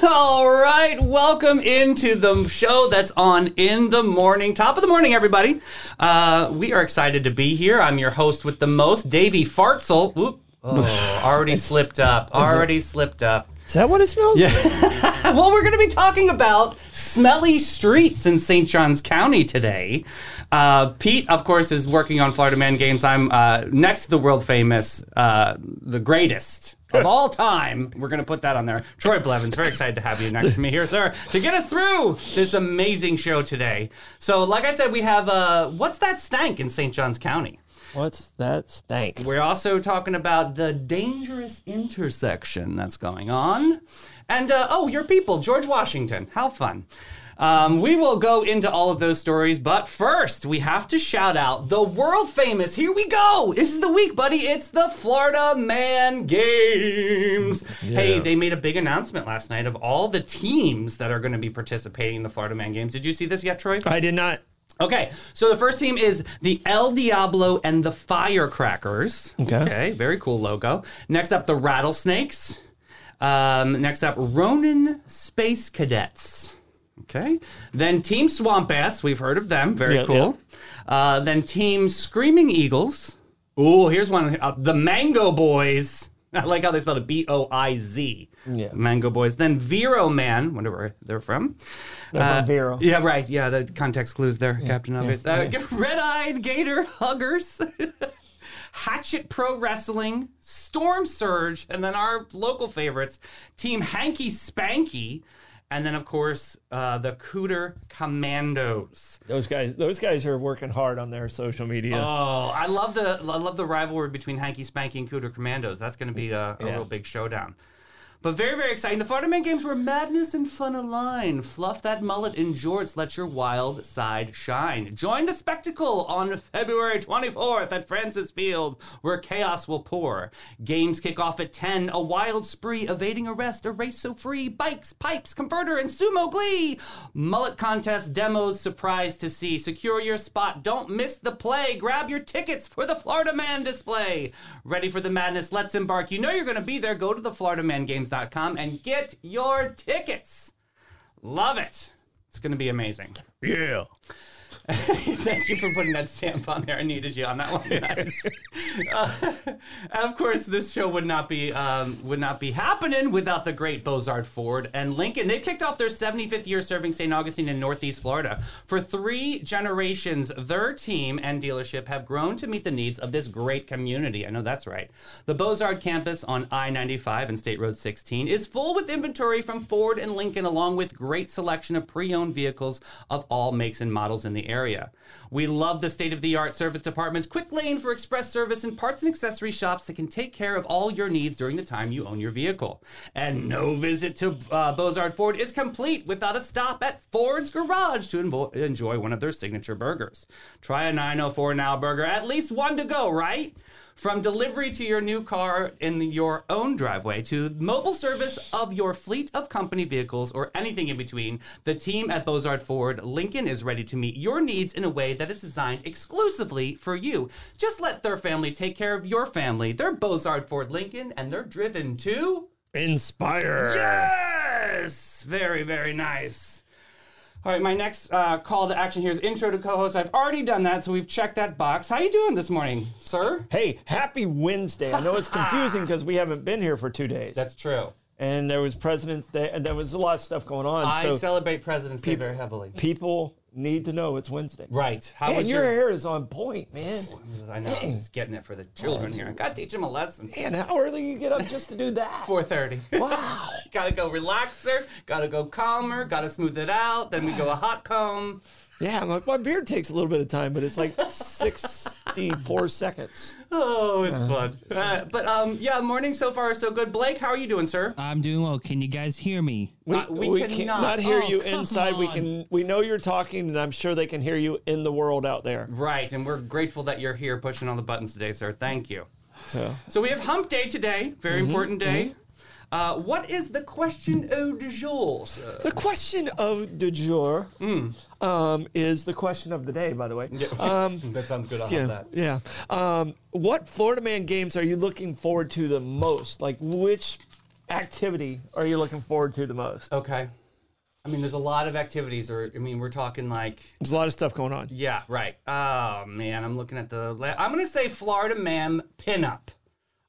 All right, welcome into the show that's on in the morning. Top of the morning, everybody. Uh, we are excited to be here. I'm your host with the most, Davey Fartsel. Oop. Oh, already slipped up. Already slipped up. Is that what it smells? Yeah. well, we're going to be talking about smelly streets in St. Johns County today. Uh, Pete, of course, is working on Florida Man Games. I'm uh, next to the world famous, uh, the greatest of all time. We're going to put that on there. Troy Blevins, very excited to have you next to me here, sir, to get us through this amazing show today. So, like I said, we have uh, what's that stank in St. Johns County? What's that stank? We're also talking about the dangerous intersection that's going on. And, uh, oh, your people, George Washington. How fun. Um, we will go into all of those stories, but first we have to shout out the world famous. Here we go. This is the week, buddy. It's the Florida Man Games. Hey, they made a big announcement last night of all the teams that are going to be participating in the Florida Man Games. Did you see this yet, Troy? I did not. Okay, so the first team is the El Diablo and the Firecrackers. Okay. very cool logo. Next up, the Rattlesnakes. Um, next up, Ronin Space Cadets. Okay. Then Team Swamp Ass. We've heard of them. Very Yeah, cool. Uh, then Team Screaming Eagles. Ooh, here's one. Uh, the Mango Boys. I like how they spelled it B O I Z. Yeah. Mango Boys. Then Vero Man. Wonder where they're from. They're from Vero. Yeah, right. Yeah, the context clues there, Captain Obvious. Uh, Red Eyed Gator Huggers. Hatchet Pro Wrestling, Storm Surge, and then our local favorites, Team Hanky Spanky, and then of course uh, the Cooter Commandos. Those guys, those guys are working hard on their social media. Oh, I love the I love the rivalry between Hanky Spanky and Cooter Commandos. That's going to be a, a Yeah. real big showdown. But very, very exciting. The Florida Man Games were madness and fun align. Fluff that mullet in jorts. Let your wild side shine. Join the spectacle on February 24th at Francis Field, where chaos will pour. Games kick off at 10. A wild spree, evading arrest, a race so free. Bikes, pipes, converter, and sumo glee. Mullet contest demos, surprise to see. Secure your spot. Don't miss the play. Grab your tickets for the Florida Man display. Ready for the madness? Let's embark. You know you're going to be there. Go to the And get your tickets. Love it. It's going to be amazing. yeah. Thank you for putting that stamp on there. I needed you on that one. Uh, of course, this show would not be um, would not be happening without the great Bozard Ford and Lincoln. They've kicked off their 75th year serving St. Augustine in Northeast Florida. For three generations, their team and dealership have grown to meet the needs of this great community. I know that's right. The Bozard campus on I-95 and State Road 16 is full with inventory from Ford and Lincoln, along with great selection of pre-owned vehicles of all makes and models in the area. We love the state of the art service departments, quick lane for express service, and parts and accessory shops that can take care of all your needs during the time you own your vehicle. And no visit to uh, Bozard Ford is complete without a stop at Ford's Garage to invo- enjoy one of their signature burgers. Try a 904 Now burger, at least one to go, right? From delivery to your new car in your own driveway to mobile service of your fleet of company vehicles or anything in between, the team at Bozard Ford Lincoln is ready to meet your needs in a way that is designed exclusively for you. Just let their family take care of your family. They're Bozard Ford Lincoln and they're driven to Inspire. Yes! Very, very nice. All right, my next uh, call to action here is intro to co-host. I've already done that, so we've checked that box. How you doing this morning, sir? Hey, happy Wednesday. I know it's confusing because we haven't been here for two days. That's true. and there was President's Day, and there was a lot of stuff going on. I so celebrate President's Day very heavily. people need to know it's Wednesday. Right. How And was your your? hair is on point, man. Oh, I know. I'm just getting it for the children here. I gotta teach them a lesson. Man, how early you get up just to do that? 4:30. Wow. gotta go relaxer. Gotta go calmer. Gotta smooth it out. Then we go a hot comb. Yeah, my, my beard takes a little bit of time, but it's like 64 seconds. Oh, it's fun. Uh, but um, yeah, morning so far so good. Blake, how are you doing, sir? I'm doing well. Can you guys hear me? We, Uh, we we cannot. can't not hear Oh, you come inside. We can. We know you're talking, and I'm sure they can hear you in the world out there. Right, and we're grateful that you're here pushing all the buttons today, sir. Thank you. So So we have Hump Day today. Very important day. Uh, what is the question au du jour, sir? the question of du jour Hmm. um, is the question of the day. By the way, um, that sounds good. I'll yeah, have that. yeah. Um, what Florida Man games are you looking forward to the most? Like which activity are you looking forward to the most? Okay. I mean, there's a lot of activities, or I mean, we're talking like, There's a lot of stuff going on. yeah, right. Oh man, I'm looking at the. La- I'm gonna say Florida Man pinup.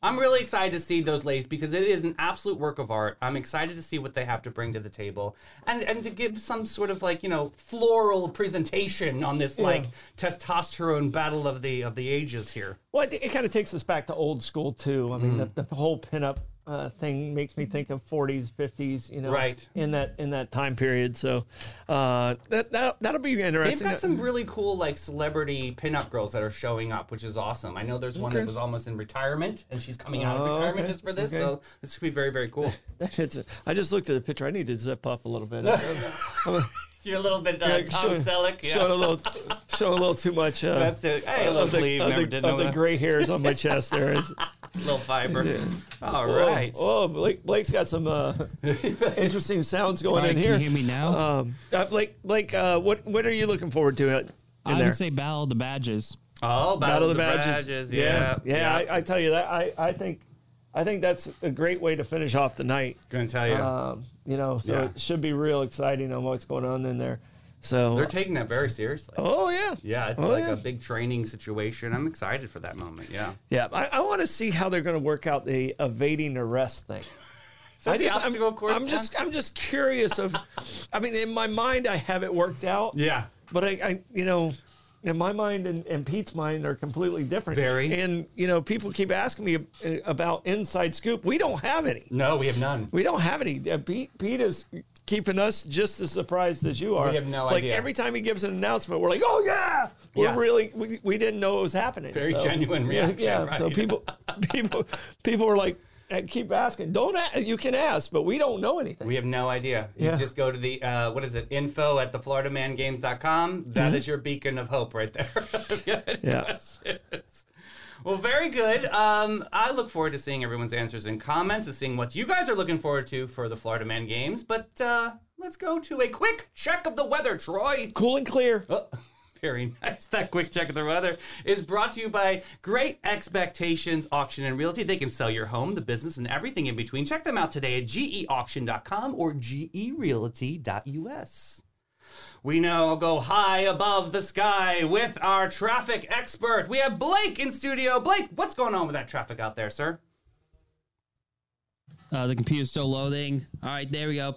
I'm really excited to see those ladies because it is an absolute work of art. I'm excited to see what they have to bring to the table and and to give some sort of like you know floral presentation on this like testosterone battle of the of the ages here. Well, it, it kind of takes us back to old school too. I mean, mm. the, the whole pinup uh, thing makes me think of 40s, 50s. You know, Right. in that in that time period. So uh, that, that that'll be interesting. They've got some really cool like celebrity pinup girls that are showing up, which is awesome. I know there's one that was almost in retirement and she's coming out of Oh, retirement okay, just for this, okay. so this could be very very cool. I just looked at the picture. I need to zip up a little bit. You're a little bit uh, Yeah, Tom show- Selleck. Yeah. Showing a little, showing a little too much. Uh, That's it. Hey, a of little the, sleeve. of Never the, did of know the gray hairs on my chest there. It's, little fiber. All oh, right. oh, Blake, Blake's got some uh, interesting sounds going All right, in here. can you hear me now? Um, uh, Blake, Blake, uh, what what are you looking forward to uh, in I there? would say Battle of the Badges. Oh, Battle of the Badges. Yeah. yeah. I, I tell you that I, I think I think that's a great way to finish off the night. Gonna tell you. Um, you know, so Yeah. it should be real exciting on what's going on in there. So They're taking that very seriously. oh yeah, Yeah, it's Oh, like yeah. a big training situation. I'm excited for that moment. Yeah. yeah. I, I want to see how they're going to work out the evading arrest thing. I just, I'm, I'm just, I'm just curious of. I mean, in my mind, I have it worked out. Yeah. But I, I you know, in my mind and, and Pete's mind are completely different. Very. And you know, people keep asking me about inside scoop. We don't have any. No, we have none. We don't have any. Pete, Pete is keeping us just as surprised as you are. We have no it's idea. Like every time he gives an announcement, we're like, "Oh yeah!" We're Yeah. really we, we didn't know it was happening. Very So, genuine reaction, Yeah. So right. people, people, people were like, uh, keep asking. Don't ask. You can ask, but we don't know anything. We have no idea. You Yeah. just go to the uh, what is it? Info at thefloridamangames.com. That is your beacon of hope right there. If you have any Mm-hmm. Yeah. questions. Well, very good. Um, I look forward to seeing everyone's answers and comments and seeing what you guys are looking forward to for the Florida Man Games. But uh, let's go to a quick check of the weather, Troy. Cool and clear. Oh, very nice. That quick check of the weather is brought to you by Great Expectations Auction and Realty. They can sell your home, the business, and everything in between. Check them out today at geauction.com or gerealty.us. We now go high above the sky with our traffic expert. We have Blake in studio. Blake, what's going on with that traffic out there, sir? Uh, the computer's still loading. All right, there we go.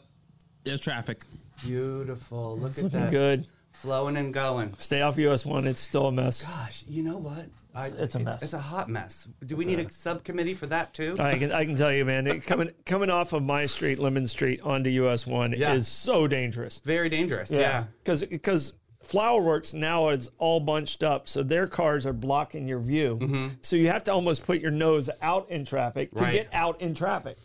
There's traffic. Beautiful. Look at Looking that. good. Flowing and going. Stay off US one. It's still a mess. Gosh, you know what? I, It's a mess. It's, a hot mess. Do we need a subcommittee for that too? I can I can tell you, man. It, coming coming off of my street, Lemon Street, onto US one Yeah. is so dangerous. Very dangerous. Yeah. because because Flowerworks now is all bunched up, so their cars are blocking your view. So you have to almost put your nose out in traffic to Mm-hmm. Right. get out in traffic.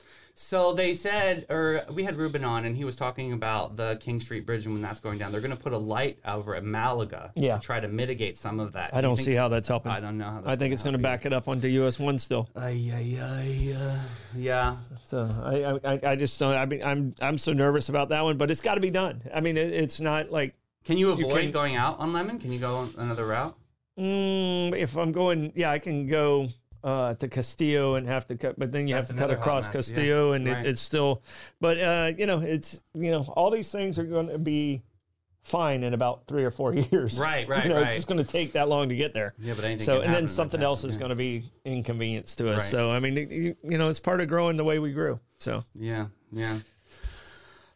So they said, or we had Ruben on, and he was talking about the King Street Bridge and when that's going down. They're going to put a light over at Malaga Yeah. to try to mitigate some of that. I don't see how that's helping. I don't know how that's I think it's going to back it up onto US one still. Ay, ay, ay, uh, yeah. So I, I I just don't. I mean, I'm I'm so nervous about that one, but it's got to be done. I mean, it, it's not like Can you avoid can- going out on Lemon? Can you go on another route? mm, if I'm going, yeah, I can go uh, to Castillo and have to cut, but then you That's have to cut across mess, yeah. Castillo, and Right. it, it's still. But uh, you know, it's you know, all these things are going to be fine in about three or four years. Right, right, You know, right. It's just going to take that long to get there. Yeah, but anything So and then something else is yeah. going to be inconvenience to us. Right. So I mean, you, you know, it's part of growing the way we grew. So Yeah, yeah.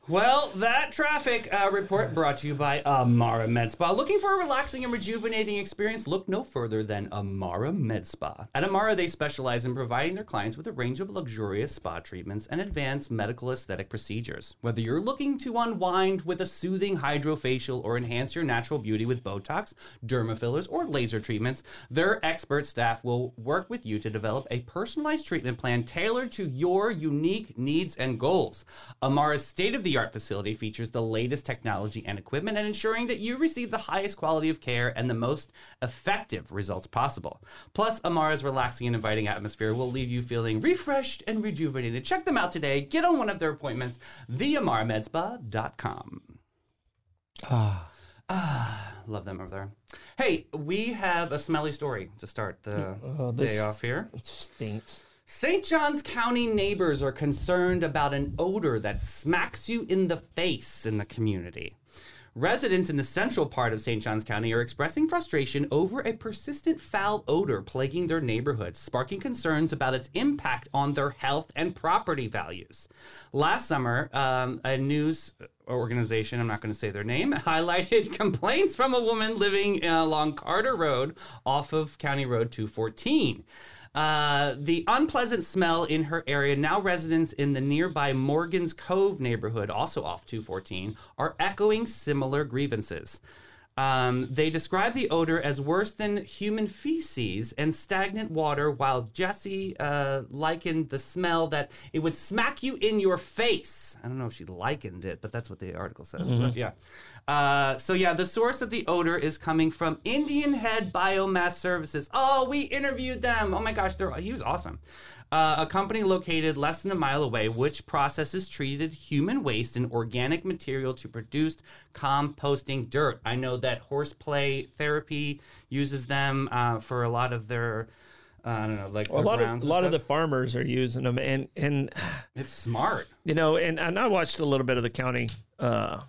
Well, that traffic uh, report brought to you by Amara Med Spa. Looking for a relaxing and rejuvenating experience? Look no further than Amara Med Spa. At Amara, they specialize in providing their clients with a range of luxurious spa treatments and advanced medical aesthetic procedures. Whether you're looking to unwind with a soothing HydraFacial or enhance your natural beauty with Botox, derma fillers, or laser treatments, their expert staff will work with you to develop a personalized treatment plan tailored to your unique needs and goals. Amara's state of the art facility features the latest technology and equipment and ensuring that you receive the highest quality of care and the most effective results possible. Plus, Amara's relaxing and inviting atmosphere will leave you feeling refreshed and rejuvenated. Check them out today. Get on one of their appointments, theamaramedspa.com. Ah, love them over there. Hey, we have a smelly story to start the Oh, day off here. it stinks. St. Johns County neighbors are concerned about an odor that smacks you in the face in the community. Residents in the central part of St. Johns County are expressing frustration over a persistent foul odor plaguing their neighborhoods, sparking concerns about its impact on their health and property values. Last summer, um, a news organization, I'm not going to say their name, highlighted complaints from a woman living uh, along Carter Road off of County Road 214. Uh, the unpleasant smell in her area, now residents in the nearby Morgan's Cove neighborhood, also off 214, are echoing similar grievances. Um, they describe the odor as worse than human feces and stagnant water, while Jesse uh, likened the smell that it would smack you in your face. I don't know if she likened it, but that's what the article says. But yeah. Uh, so yeah, the source of the odor is coming from Indian Head Biomass Services. Oh, we interviewed them. Oh my gosh, they're, he was awesome. Uh, a company located less than a mile away, which processes treated human waste and organic material to produce composting dirt. I know that horseplay therapy uses them uh, for a lot of their, uh, I don't know, like Well, a lot of a lot of the farmers are using them, and and It's smart. you know, and, and I watched a little bit of the county uh,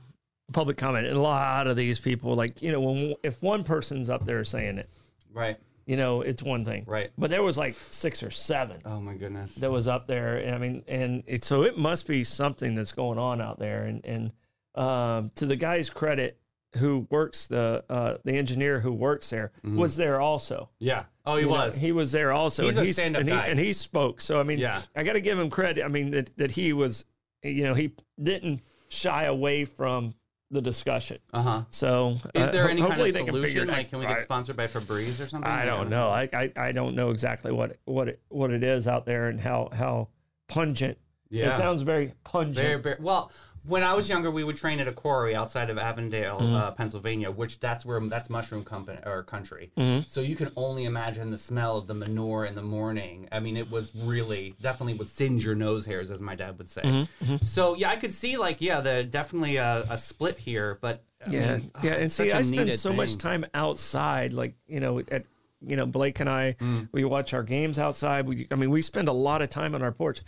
public comment, and a lot of these people, like you know, when if one person's up there saying it, Right. you know, it's one thing, Right. But there was like six or seven Oh my goodness. that was up there. and I mean, and it, so it must be something that's going on out there. And and um, to the guy's credit, who works the uh, the engineer who works there was there also. Yeah. Oh, he You know, was. he was there also. He's and a stand-up and he, guy. and he spoke. So I mean, Yeah. I got to give him credit. I mean that that he was, you know, he didn't shy away from the discussion. uh huh. So Is uh, there ho- any kind of they can solution? Like, can we get sponsored by Febreze or something? I don't know. I, I I don't know exactly what what it, what it is out there and how how pungent. Yeah. It sounds very pungent. Very, very well. When I was younger, we would train at a quarry outside of Avondale, Mm-hmm. uh, Pennsylvania, which that's where that's mushroom company or country. Mm-hmm. So you can only imagine the smell of the manure in the morning. I mean, it was really definitely would singe your nose hairs, as my dad would say. Mm-hmm. So yeah, I could see like yeah, the definitely a, a split here, but I yeah, mean, yeah. oh, And see, I spend so much time outside, like you know, at you know, Blake and I, Mm. we watch our games outside. We, I mean, we spend a lot of time on our porch.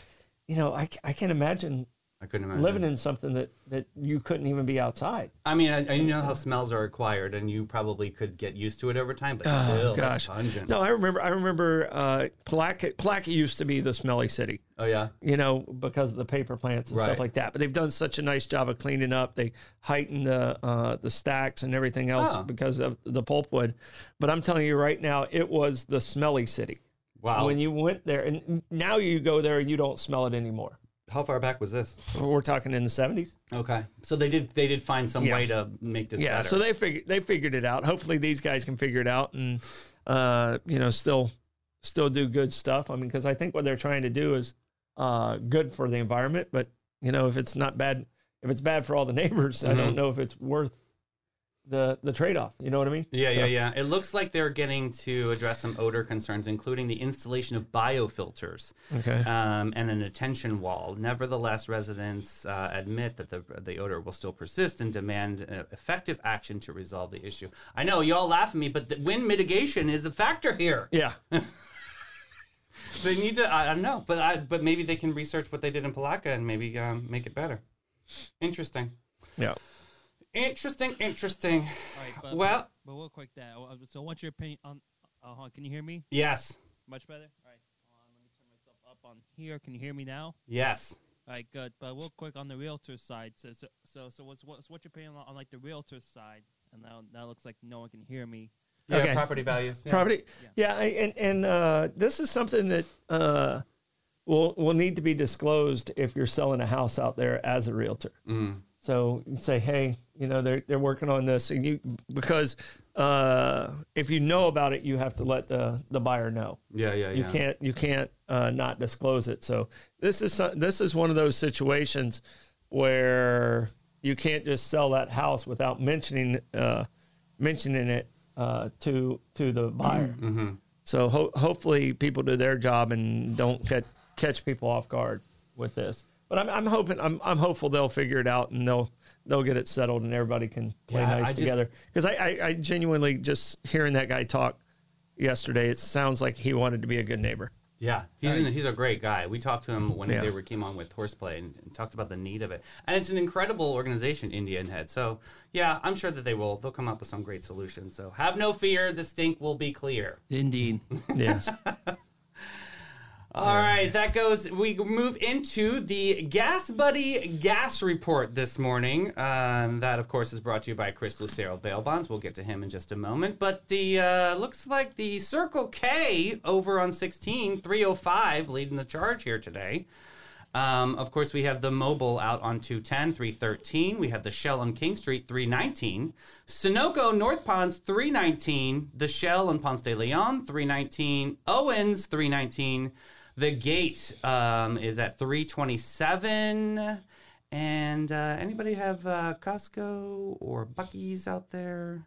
You know, I, I can't imagine I couldn't imagine living in something that that you couldn't even be outside. I mean, I, I know how smells are acquired, and you probably could get used to it over time, but still, Oh, Gosh, pungent. no, I remember. I remember. Uh, Palatka, Palatka used to be the smelly city. Oh yeah, you know, because of the paper plants and Right. stuff like that. But they've done such a nice job of cleaning up. They heighten the uh, the stacks and everything else Oh. because of the pulpwood. But I'm telling you right now, it was the smelly city wow. when you went there, and now you go there and you don't smell it anymore. How far back was this? We're talking in the 70s. Okay, so they did they did find some Yeah. way to make this Yeah, better. so they figured they figured it out. Hopefully, these guys can figure it out and uh, you know still still do good stuff. I mean, because I think what they're trying to do is uh, good for the environment. But you know, if it's not bad, if it's bad for all the neighbors, I Mm-hmm. don't know if it's worth the the trade off. You know what I mean? yeah, So- yeah, yeah. It looks like they're getting to address some odor concerns, including the installation of biofilters Okay. um, and an attention wall. Nevertheless, residents uh, admit that the the odor will still persist and demand uh, effective action to resolve the issue. I know you all laugh at me, but the wind mitigation is a factor here. Yeah. They need to. I, I don't know, but I, but maybe they can research what they did in Palatka and maybe um, make it better. Interesting. Yeah. Interesting, interesting. All right, but, Well- but real quick, that uh, so what's your opinion on? Uh, hold can you hear me? Yes, Much better. All right, hold on, let me turn myself up on here. Can you hear me now? yes. All right, good. But real quick on the realtor side, so so so, so what's what's what's your opinion on, on like the realtor side? And now now looks like no one can hear me. Yeah, Okay. property values. Yeah. Property. Yeah, I- and and uh, this is something that uh, will will need to be disclosed if you're selling a house out there as a realtor. Mm. So you say, hey, you know, they're they're working on this, and you because uh, if you know about it, you have to let the the buyer know. Yeah, yeah, You yeah. can't you can't uh, not disclose it. So this is this is one of those situations where you can't just sell that house without mentioning uh, mentioning it uh, to to the buyer. Mm-hmm. So ho- hopefully people do their job and don't catch catch people off guard with this. But I'm, I'm hoping I'm, I'm hopeful they'll figure it out and they'll they'll get it settled and everybody can play Yeah, nice just- together. Because I, I I genuinely just hearing that guy talk yesterday, it sounds like he wanted to be a good neighbor. Yeah, he's an, he's a great guy. We talked to him when Yeah. they were came on with Horseplay and, and talked about the need of it. And it's an incredible organization, Indian Head. So yeah, I'm sure that they will they'll come up with some great solution. So have no fear, the stink will be clear. Indeed. Yes. All right, that goes. We move into the Gas Buddy Gas Report this morning. Um, that, of course, is brought to you by Chris Lucero Bail Bonds. We'll get to him in just a moment. But the uh, looks like the Circle K over on 16, 305, leading the charge here today. Um, of course, we have the mobile out on 210, 313. We have the Shell on King Street, 319. Sunoco North Ponds, 319. The Shell on Ponce de Leon, 319. Owens, 319. The Gate um, is at 327. And uh, anybody have uh, Costco or Buc-ee's out there?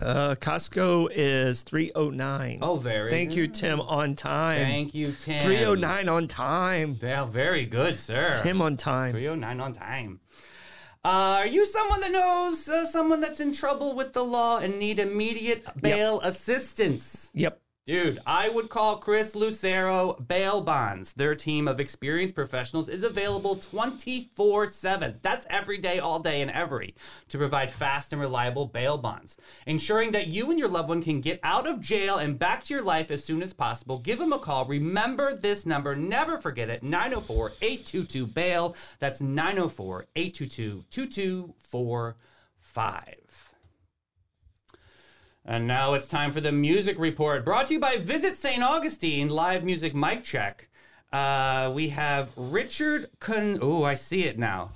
Uh, Costco is 309. Oh, very. Thank you. Tim, on time. Thank you, Tim. 309 on time. Yeah, very good, sir. Tim on time. 309 on time. Uh, are you someone that knows uh, someone that's in trouble with the law and need immediate bail assistance? Yep. Dude, I would call Chris Lucero Bail Bonds. Their team of experienced professionals is available 24 7. That's every day, all day, and every to provide fast and reliable bail bonds. Ensuring that you and your loved one can get out of jail and back to your life as soon as possible. Give them a call. Remember this number. Never forget it 904 822 bail. That's 904 822 2245. And now it's time for the music report brought to you by Visit St. Augustine live music mic check. Uh, we have Richard Kun. Oh, I see it now.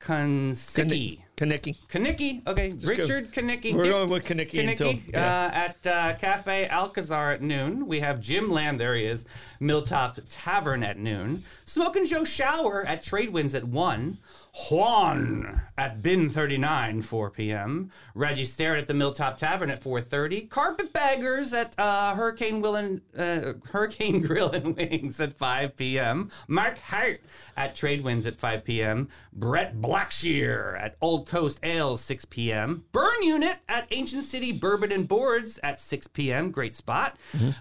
Kunsicki. Kanicki. Kanicki. Okay, go. Richard Kanicki. We're Dick going with Kanicki until. Kanicki, Yeah. uh, at uh, Cafe Alcazar at noon. We have Jim Lamb, there he is, Milltop Tavern at noon. Smoke and Joe Shower at Trade Winds at 1. Juan at Bin 39, 4 p.m. Reggie Starrett at the Milltop Tavern at 4.30. Carpetbaggers at uh, Hurricane, Will and, uh, Hurricane Grill and Wings at 5 p.m. Mark Hart at Trade Winds at 5 p.m. Brett Blackshear at Old Coast Ales, 6 p.m. Burn Unit at Ancient City Bourbon and Boards at 6 p.m. Great spot.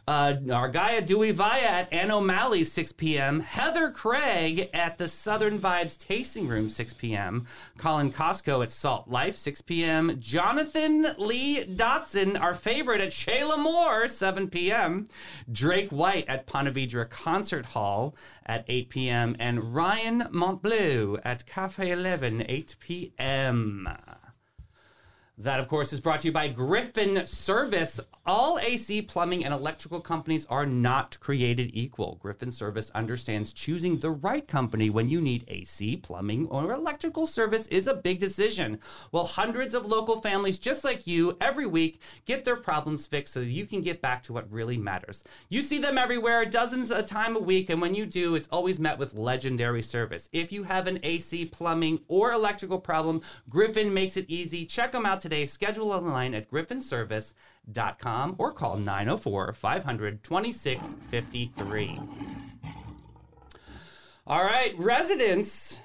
Uh, our guy at Dewey Via at Ann O'Malley, 6 p.m. Heather Craig at the Southern Vibes Tasting Room, 6 p.m. Colin Costco at Salt Life, 6 p.m. Jonathan Lee Dotson, our favorite at Shayla Moore, 7 p.m. Drake White at Ponte Vedra Concert Hall at 8 p.m. And Ryan Montbleu at Cafe 11, 8 p.m. tan That, of course, is brought to you by Griffin Service. All AC, plumbing, and electrical companies are not created equal. Griffin Service understands choosing the right company when you need AC, plumbing, or electrical service is a big decision. Well, hundreds of local families just like you every week get their problems fixed so you can get back to what really matters. You see them everywhere, dozens a time a week, and when you do, it's always met with legendary service. If you have an AC, plumbing, or electrical problem, Griffin makes it easy. Check them out today. Schedule online at griffinservice.com or call 904 500 2653. All right, residents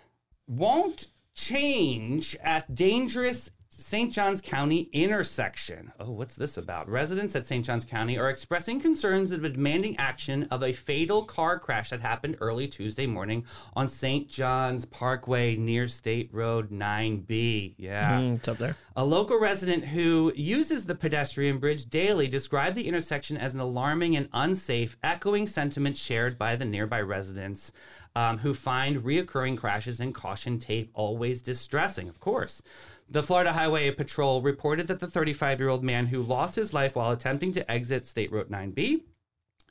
won't change at dangerous St. Johns County intersection. Oh, what's this about? Residents at St. Johns County are expressing concerns and demanding action of a fatal car crash that happened early Tuesday morning on St. John's Parkway near State Road 9B. Yeah. Mm, it's up there. A local resident who uses the pedestrian bridge daily described the intersection as an alarming and unsafe, echoing sentiment shared by the nearby residents um, who find reoccurring crashes and caution tape always distressing, of course. The Florida Highway Patrol reported that the 35 year old man who lost his life while attempting to exit State Road 9B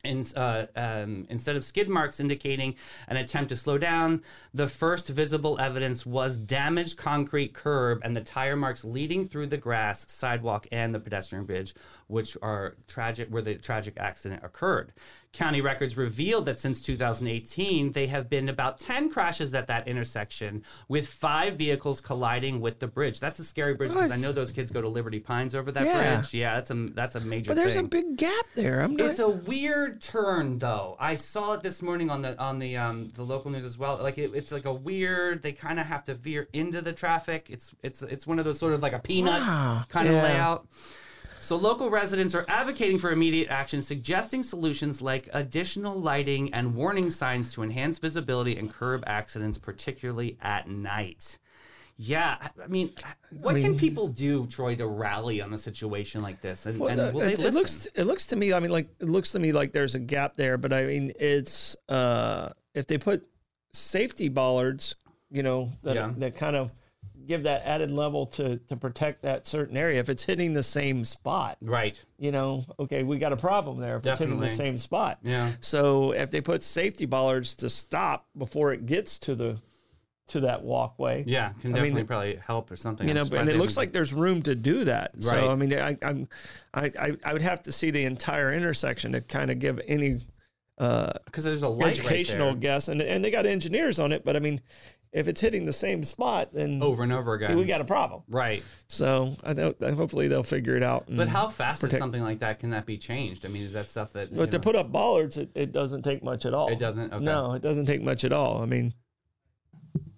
and, uh, um, instead of skid marks indicating an attempt to slow down, the first visible evidence was damaged concrete curb and the tire marks leading through the grass, sidewalk, and the pedestrian bridge, which are tragic, where the tragic accident occurred. County records revealed that since 2018, they have been about 10 crashes at that intersection, with five vehicles colliding with the bridge. That's a scary bridge because I know those kids go to Liberty Pines over that Yeah. bridge. Yeah, that's a that's a major. But there's thing. a big gap there. I'm not. It's a weird turn, though. I saw it this morning on the on the um the local news as well. Like it, it's like a weird. They kind of have to veer into the traffic. It's it's it's one of those sort of like a peanut Wow. kind of Yeah. layout. So local residents are advocating for immediate action, suggesting solutions like additional lighting and warning signs to enhance visibility and curb accidents, particularly at night. Yeah, I mean, what can mean- people do, Troy, to rally on a situation like this? And, and Well, will they it, listen? it looks it looks to me. I mean, like it looks to me like there's a gap there. But I mean, it's uh, if they put safety bollards, you know, that Yeah. that kind of give that added level to to protect that certain area. If it's hitting the same spot, right. you know, okay, we got a problem there. If it's hitting Definitely. the same spot, Yeah. So if they put safety bollards to stop before it gets to the to that walkway, Yeah, can I mean, definitely probably help or something. you know, and it looks like there's room to do that. Right. So I mean, I, I'm, I, I, I would have to see the entire intersection to kind of give any uh, because there's a light educational right guess, and and they got engineers on it. But I mean, if it's hitting the same spot, then over and over again. we got a problem. right. So I don't. Hopefully they'll figure it out. But how fast is something like that? Can that be changed? I mean, is that stuff that? But to know- put up bollards, it, it doesn't take much at all. It doesn't? Okay. No, it doesn't take much at all. I mean,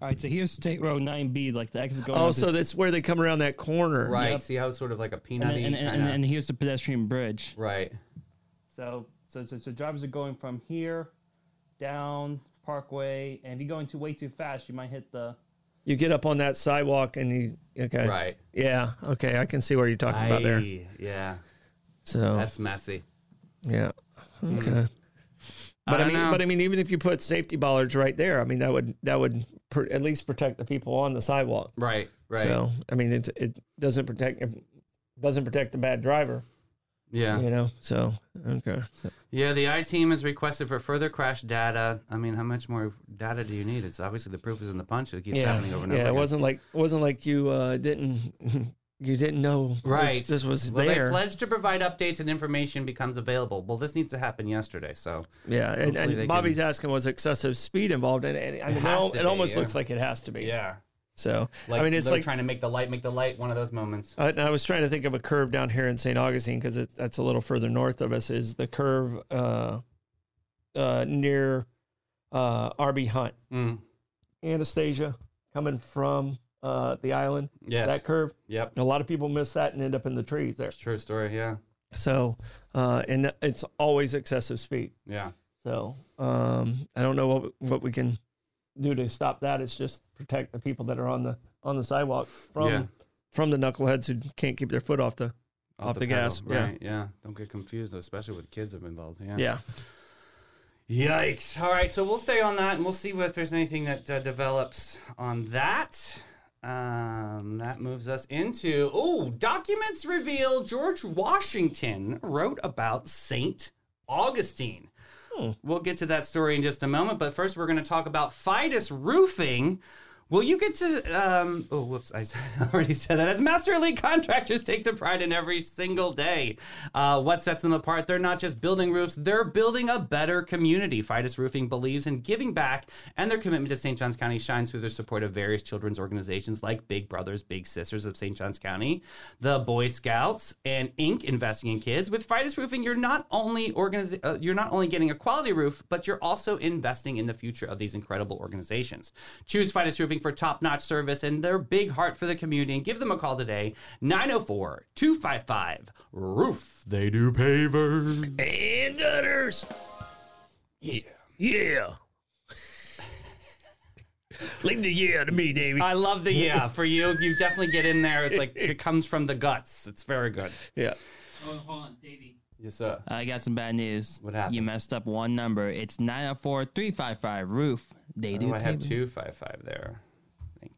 All right, so here's State Road 9B, like the exit going. oh, out so this- that's where they come around that corner. right. Yep. See how it's sort of like a and, and, and, and, and here's the pedestrian bridge. right. So, so, so, so drivers are going from here down Parkway, and if you're going too way too fast, you might hit the. You get up on that sidewalk and you okay. Right. Yeah. Okay. I can see what you're talking about there. Yeah, So that's messy. yeah. Hmm. Okay. I But I, don't mean, know. but I mean, even if you put safety bollards right there, I mean, that would that would pr- at least protect the people on the sidewalk. Right. Right. So I mean, it it doesn't protect if doesn't protect the bad driver. Yeah. You know. So okay. Yeah. The I team has requested for further crash data. I mean, how much more data do you need? It's obviously the proof is in the punch. It keeps Yeah. happening over and Yeah. over. It wasn't like it wasn't like you uh, didn't you didn't know Right. This, was Well, there. they pledged to provide updates and information becomes available. Well, this needs to happen yesterday. So Yeah, and, and Bobby's asking was excessive speed involved, and, and I mean, it, it be, almost yeah. looks like it has to be. yeah, So like I mean, it's like trying to make the light make the light. One of those moments. I, I was trying to think of a curve down here in St. Augustine because that's a little further north of us. Is the curve uh, uh, near uh, RB Hunt, Mm. Anastasia, coming from uh, the island? Yes. That curve. Yep. A lot of people miss that and end up in the trees there. True story. Yeah. So, uh, and it's always excessive speed. Yeah. So um, I don't know what what we can do to stop that. It's just protect the people that are on the on the sidewalk from Yeah. from the knuckleheads who can't keep their foot off the Off the gas, pedal, yeah. Right. Yeah. Don't get confused, especially with kids involved. Yeah. yeah. Yikes. All right. So we'll stay on that and we'll see if there's anything that uh, develops on that. Um, that moves us into oh, documents reveal George Washington wrote about Saint Augustine. We'll get to that story in just a moment, but first we're going to talk about Fidus Roofing. Will you get to? Um, oh, whoops! I already said that. As master elite contractors take the pride in every single day. Uh, what sets them apart? They're not just building roofs; they're building a better community. Fidus Roofing believes in giving back, and their commitment to St. Johns County shines through their support of various children's organizations like Big Brothers Big Sisters of St. Johns County, the Boy Scouts, and Inc. Investing in Kids. With Fidus Roofing, you're not only organiz- uh, you're not only getting a quality roof, but you're also investing in the future of these incredible organizations. Choose Fidus Roofing for top-notch service and their big heart for the community, and give them a call today, 904-255 roof. They do pavers. And gutters. Yeah. Yeah. Leave the yeah to me, Davey. I love the yeah for you. You definitely get in there. It's like it comes from the guts. It's very good. yeah. Hold on, hold on, Davey. Yes, sir. I got some bad news. What happened? You messed up one number. It's 904 355 roof. They do. Oh, I have two five five there.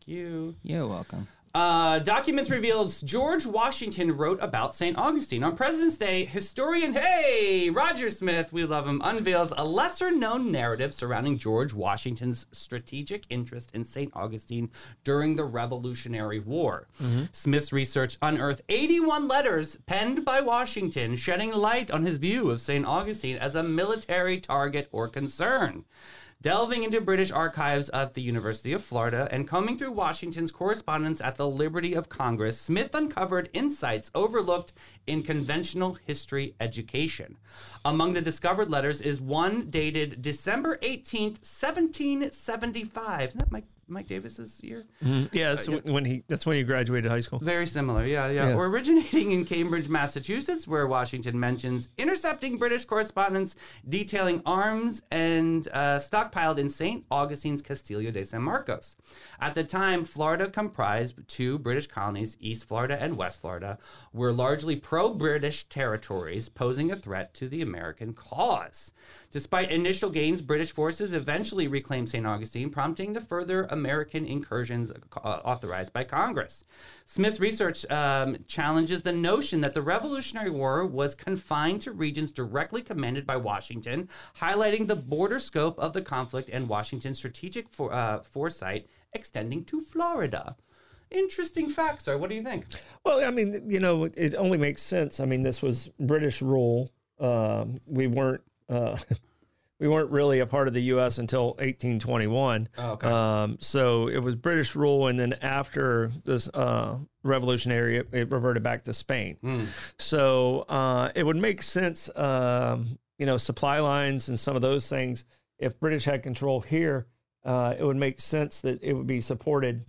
Thank you. You're welcome. Uh, documents reveals George Washington wrote about St. Augustine. On President's Day, historian, hey, Roger Smith, we love him, unveils a lesser known narrative surrounding George Washington's strategic interest in St. Augustine during the Revolutionary War. Smith's research unearthed 81 letters penned by Washington, shedding light on his view of St. Augustine as a military target or concern. Delving into British archives at the University of Florida and combing through Washington's correspondence at the Liberty of Congress, Smith uncovered insights overlooked in conventional history education. Among the discovered letters is one dated December 18th, 1775. Isn't that my Mike Davis's year? Yeah, that's when he that's when he graduated high school. Very similar, yeah, yeah, Yeah. Or originating in Cambridge, Massachusetts, where Washington mentions intercepting British correspondence detailing arms and uh, stockpiled in St. Augustine's Castillo de San Marcos. At the time, Florida comprised two British colonies, East Florida and West Florida, were largely pro-British territories, posing a threat to the American cause. Despite initial gains, British forces eventually reclaimed St. Augustine, prompting the further American incursions uh, authorized by Congress. Smith's research um, challenges the notion that the Revolutionary War was confined to regions directly commanded by Washington, highlighting the border scope of the conflict and Washington's strategic for, uh, foresight extending to Florida. Interesting facts, sir. What do you think? Well, I mean, you know, it only makes sense. I mean, this was British rule. Um, we weren't uh, we weren't really a part of the U.S. until 1821. Oh, okay. Um, so it was British rule, and then after this uh, revolutionary, it, it reverted back to Spain. Hmm. So uh, it would make sense, um, you know, supply lines and some of those things. If British had control here, uh, it would make sense that it would be supported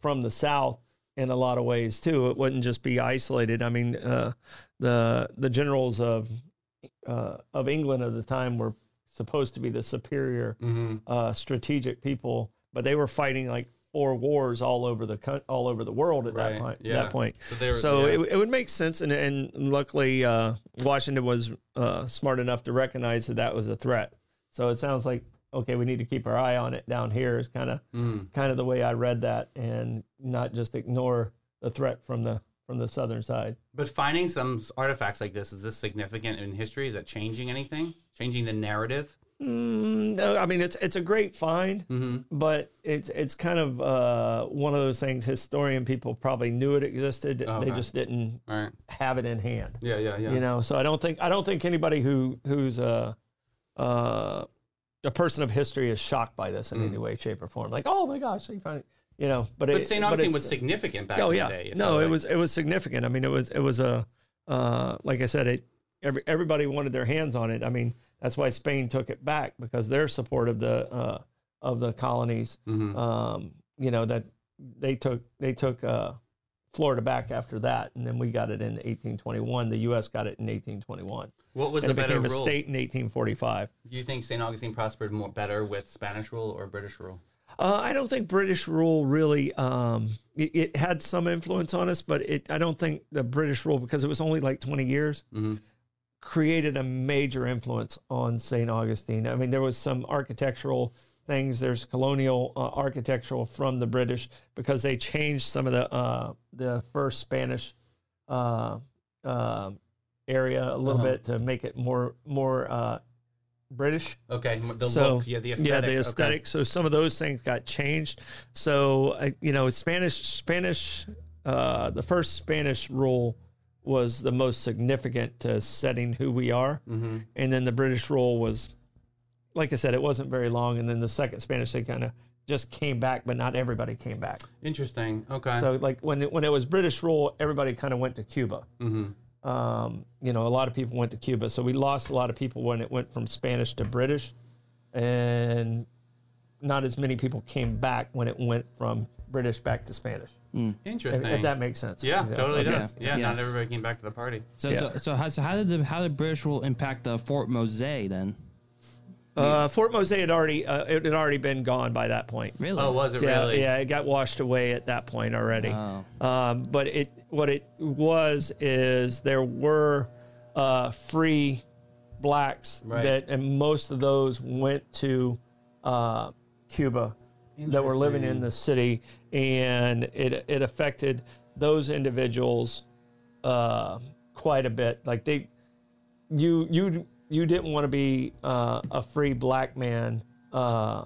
from the south in a lot of ways too. It wouldn't just be isolated. I mean, uh, the the generals of uh, of England at the time were supposed to be the superior Mm-hmm. uh, strategic people, but they were fighting like four wars all over the all over the world at Right, that point. yeah. That point. So were- So yeah. it, it would make sense, and and luckily uh, Washington was uh, smart enough to recognize that that was a threat. So it sounds like okay, we need to keep our eye on it down here. Is kind of Mm. kind of the way I read that, and not just ignore the threat from the from the southern side. But finding some artifacts like this, is this significant in history? Is it changing anything? Changing the narrative? Mm, no, I mean it's it's a great find, Mm-hmm. but it's it's kind of uh, one of those things. Historian people probably knew it existed. Okay. They just didn't right. have it in hand. Yeah, yeah, yeah. You know, so I don't think I don't think anybody who who's a uh, a person of history is shocked by this in any way, shape, or form. Like, oh my gosh, you find it. You know, but but it, St. Augustine was significant back Oh in yeah, the day. no, it was it was significant. I mean, it was it was a uh, like I said, it every, everybody wanted their hands on it. I mean, that's why Spain took it back because their support of the uh, of the colonies. Mhm. Um, you know that they took they took uh, Florida back after that, and then we got it in 1821. The U.S. got it in 1821, What was and a it better became a rule? state in 1845. Do you think St. Augustine prospered more better with Spanish rule or British rule? Uh, I don't think British rule really. Um, it, it had some influence on us, but it. I don't think the British rule because it was only like twenty years. Mhm. Created a major influence on St. Augustine. I mean, there was some architectural things. There's colonial uh, architectural from the British because they changed some of the uh, the first Spanish uh, uh, area a little Uh-huh. bit to make it more more uh, British Okay, the so look, yeah, the aesthetic. yeah the okay. aesthetic so some of those things got changed so uh, you know spanish spanish uh, the first spanish rule was the most significant to setting who we are Mm-hmm. and then the british rule was like i said it wasn't very long and then the second spanish they kind of just came back but not everybody came back Interesting. Okay. so like when it, when it was british rule everybody kind of went to cuba mm-hmm. Um, you know, a lot of people went to Cuba, so we lost a lot of people when it went from Spanish to British, and not as many people came back when it went from British back to Spanish. If, Interesting. if that makes sense. yeah, Exactly. totally Okay. does. Yeah, not everybody came back to the party. So, Yeah. so, so, how, so how did the how did British rule impact uh, Fort Mose then? Uh, Fort Mose had already uh, it had already been gone by that point. Really? Oh, was it yeah, really? yeah, it got washed away at that point already. Oh. Um, but it what it was is there were uh, free blacks Right. that, and most of those went to uh, Cuba that were living in the city, and it it affected those individuals uh, quite a bit. Like they, you you you didn't want to be uh, a free black man uh,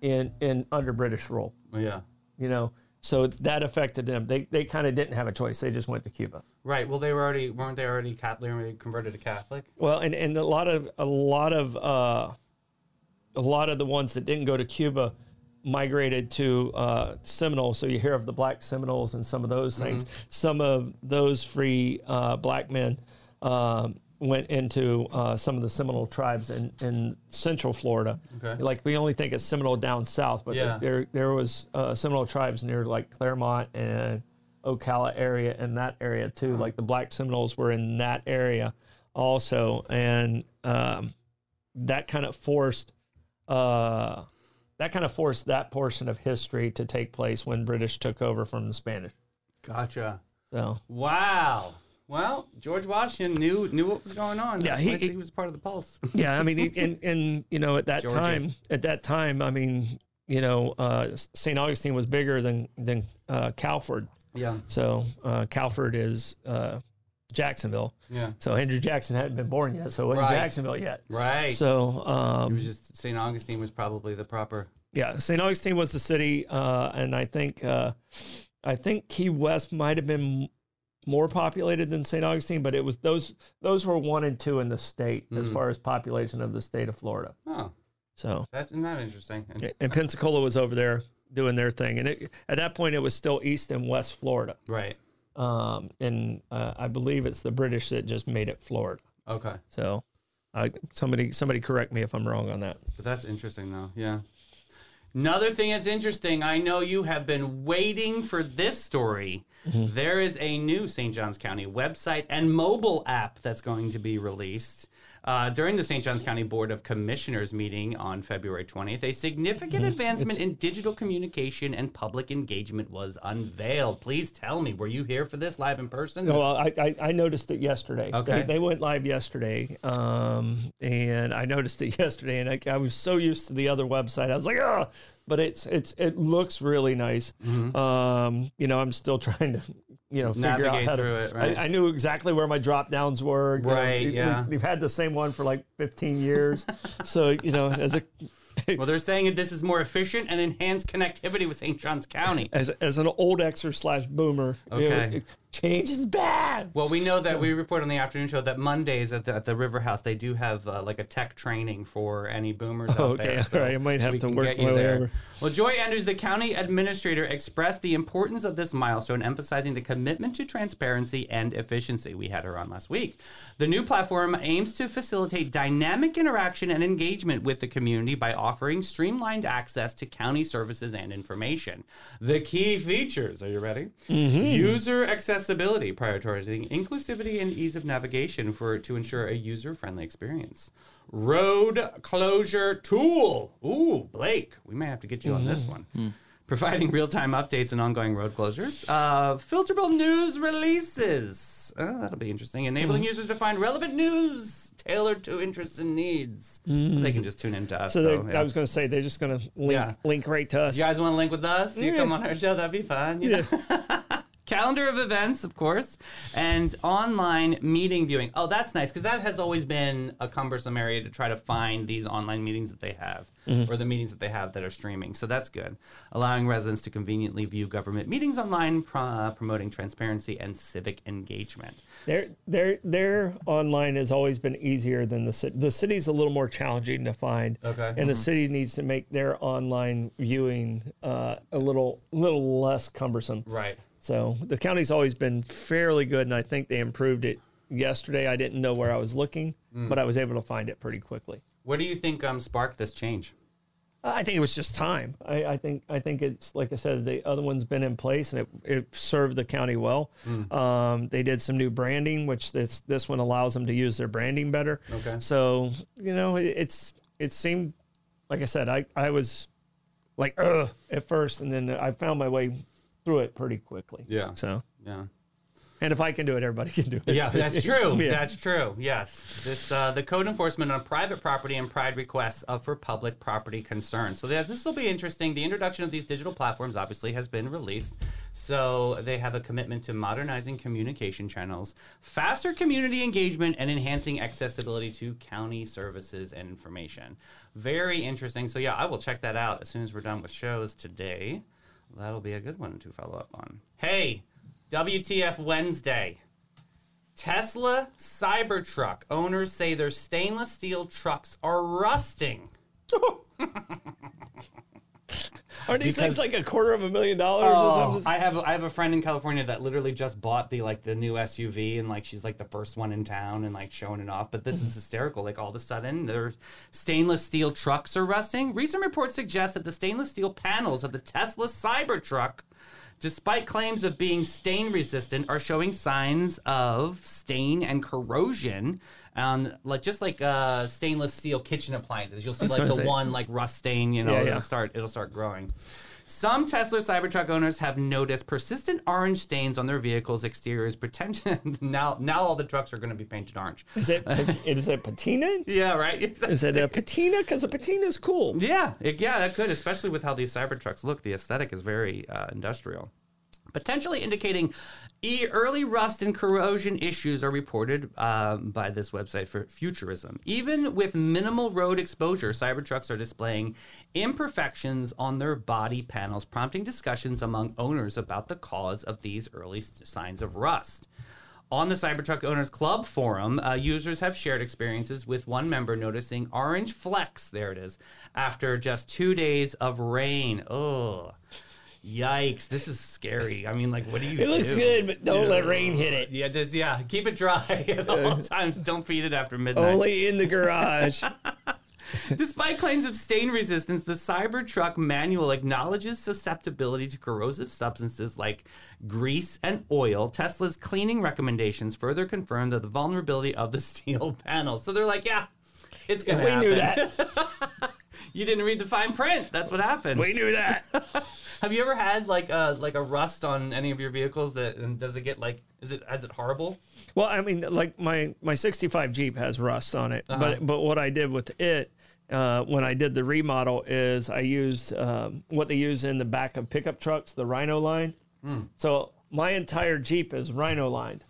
in in under British rule yeah. you know so that affected them they they kind of didn't have a choice they just went to cuba Right. Well, they were already weren't they already Catholic? Converted to Catholic? well and and a lot of a lot of uh a lot of the ones that didn't go to cuba migrated to uh seminole so you hear of the black seminoles and some of those things some of those free uh black men um went into uh, some of the Seminole tribes in, in Central Florida. Okay. Like we only think of Seminole down south, but Yeah. there there was uh, Seminole tribes near like Clermont and Ocala area and that area too. Like the Black Seminoles were in that area also, and um, that kind of forced. Uh, that kind of forced that portion of history to take place when British took over from the Spanish. Gotcha. So Wow. Well, George Washington knew knew what was going on. Yeah, he- why I say he was part of the pulse. yeah, I mean, it- and and you know, at that Georgia. time, at that time, I mean, you know, uh, St. Augustine was bigger than than uh, Cowford. yeah. So uh, Cowford is uh, Jacksonville. Yeah. So Andrew Jackson hadn't been born yet, so it wasn't Right. Jacksonville yet. Right. So it um, was just St. Augustine was probably the proper. yeah, St. Augustine was the city, uh, and I think uh, I think Key West might have been more populated than St. Augustine, but it was those those were one and two in the state as Mm. far as population of the state of Florida. Oh, So that's isn't that interesting? And- and Pensacola was over there doing their thing, and it, at that point it was still East and West Florida, right. um, and uh, I believe it's the British that just made it Florida. Okay. So, uh, somebody somebody correct me if I'm wrong on that. But that's interesting, though. Yeah. Another thing that's interesting, I know you have been waiting for this story. Mm-hmm. There is a new St. Johns County website and mobile app that's going to be released. Uh, during the St. Johns County Board of Commissioners meeting on February 20th, a significant advancement in digital communication and public engagement was unveiled. Please tell me, were you here for this live in person? Well, I, I, I noticed it yesterday. Okay. They, they went live yesterday, um, and I noticed it yesterday, and I, I was so used to the other website, I was like, oh, but it's it's it looks really nice. Um, you know, I'm still trying to, you know, figure out Navigate how to. through it, right. I, I knew exactly where my drop downs were. You know, Right, yeah. We've, we've had the same one for like 15 years, so you know, as a well, they're saying that this is more efficient and enhanced connectivity with St. Johns County. as as an old Xer slash boomer, you know, Okay. change is bad. Well, we know that we report on the afternoon show that Mondays at the, at the River House they do have uh, like a tech training for any boomers out Okay, there. all right, I might have to work you way there. over. Well, Joy Andrews, the county administrator, expressed the importance of this milestone, emphasizing the commitment to transparency and efficiency. We had her on last week. The new platform aims to facilitate dynamic interaction and engagement with the community by offering streamlined access to county services and information. The key features, are you ready? User accessibility, prioritizing inclusivity and ease of navigation for to ensure a user-friendly experience. Road closure tool. Ooh, Blake, we may have to get you on this mm-hmm. one. Hmm. Providing real-time updates and ongoing road closures. Uh, filterable news releases. Oh, that'll be interesting. Enabling hmm. users to find relevant news tailored to interests and needs. They can mm. just tune into us. So though, yeah. I was going to say they're just going to link Yeah. link right to us. You guys want to link with us? You Yeah. come on our show, that'd be fun. Know? Calendar of events, of course, and online meeting viewing. Oh, that's nice because that has always been a cumbersome area to try to find these online meetings that they have or the meetings that they have that are streaming. So that's good. Allowing residents to conveniently view government meetings online, pro- uh, promoting transparency and civic engagement. Their their their online has always been easier than the city. The city's a little more challenging to find. Okay. And the city needs to make their online viewing uh, a little little less cumbersome. Right. So the county's always been fairly good, and I think they improved it yesterday. I didn't know where I was looking, but I was able to find it pretty quickly. What do you think um, sparked this change? I think it was just time. I, I think I think it's like I said, the other one's been in place and it, it served the county well. Um, they did some new branding, which this this one allows them to use their branding better. Okay. So you know, it, it's it seemed like I said, I I was like ugh at first, and then I found my way through it pretty quickly. Yeah. So Yeah. and if I can do it, everybody can do it. Yeah, that's true. Yeah. That's true. Yes, this uh, the code enforcement on private property and pride requests of for public property concerns. So yeah, this will be interesting. The introduction of these digital platforms obviously has been released, so they have a commitment to modernizing communication channels, faster community engagement, and enhancing accessibility to county services and information. Very interesting. So yeah, I will check that out as soon as we're done with shows today. That'll be a good one to follow up on. Hey, WTF Wednesday. Tesla Cybertruck owners say their stainless steel trucks are rusting. Are these things like a quarter of a million dollars or Oh, something? I have I have a friend in California that literally just bought the like the new SUV and like she's like the first one in town and like showing it off. But this is hysterical. Like all of a sudden, their stainless steel trucks are rusting. Recent reports suggest that the stainless steel panels of the Tesla Cybertruck, despite claims of being stain resistant, are showing signs of stain and corrosion. Um, like just like uh, stainless steel kitchen appliances, you'll see like the say. one like rust stain. You know, Yeah, yeah. it'll start it'll start growing. Some Tesla Cybertruck owners have noticed persistent orange stains on their vehicles' exteriors. Potential now, now all the trucks are going to be painted orange. Is it is it patina? Yeah, right. Is it a patina? Because a patina is cool. Yeah, it, yeah, that could, especially with how these Cybertrucks look. The aesthetic is very uh, industrial. Potentially indicating e- early rust and corrosion issues are reported um, by this website for Futurism. Even with minimal road exposure, Cybertrucks are displaying imperfections on their body panels, prompting discussions among owners about the cause of these early signs of rust. On the Cybertruck Owners Club forum, uh, users have shared experiences with one member noticing orange flecks, there it is, after just two days of rain. Oh, yikes. This is scary. I mean, like, what do you It looks good, but don't let rain hit it. Yeah, just, yeah, keep it dry at all times. Don't feed it after midnight. Only in the garage. Despite claims of stain resistance, the Cybertruck manual acknowledges susceptibility to corrosive substances like grease and oil. Tesla's cleaning recommendations further confirm that the vulnerability of the steel panel. So they're like, yeah, it's gonna we happen. knew that. You didn't read the fine print. That's what happens. We knew that. Have you ever had like a like a rust on any of your vehicles? That and does it get like is it is it horrible? Well, I mean, like my my '65 Jeep has rust on it, Uh-huh. but but what I did with it uh, when I did the remodel is I used um, what they use in the back of pickup trucks, the Rhino line. Hmm. So my entire Jeep is Rhino lined,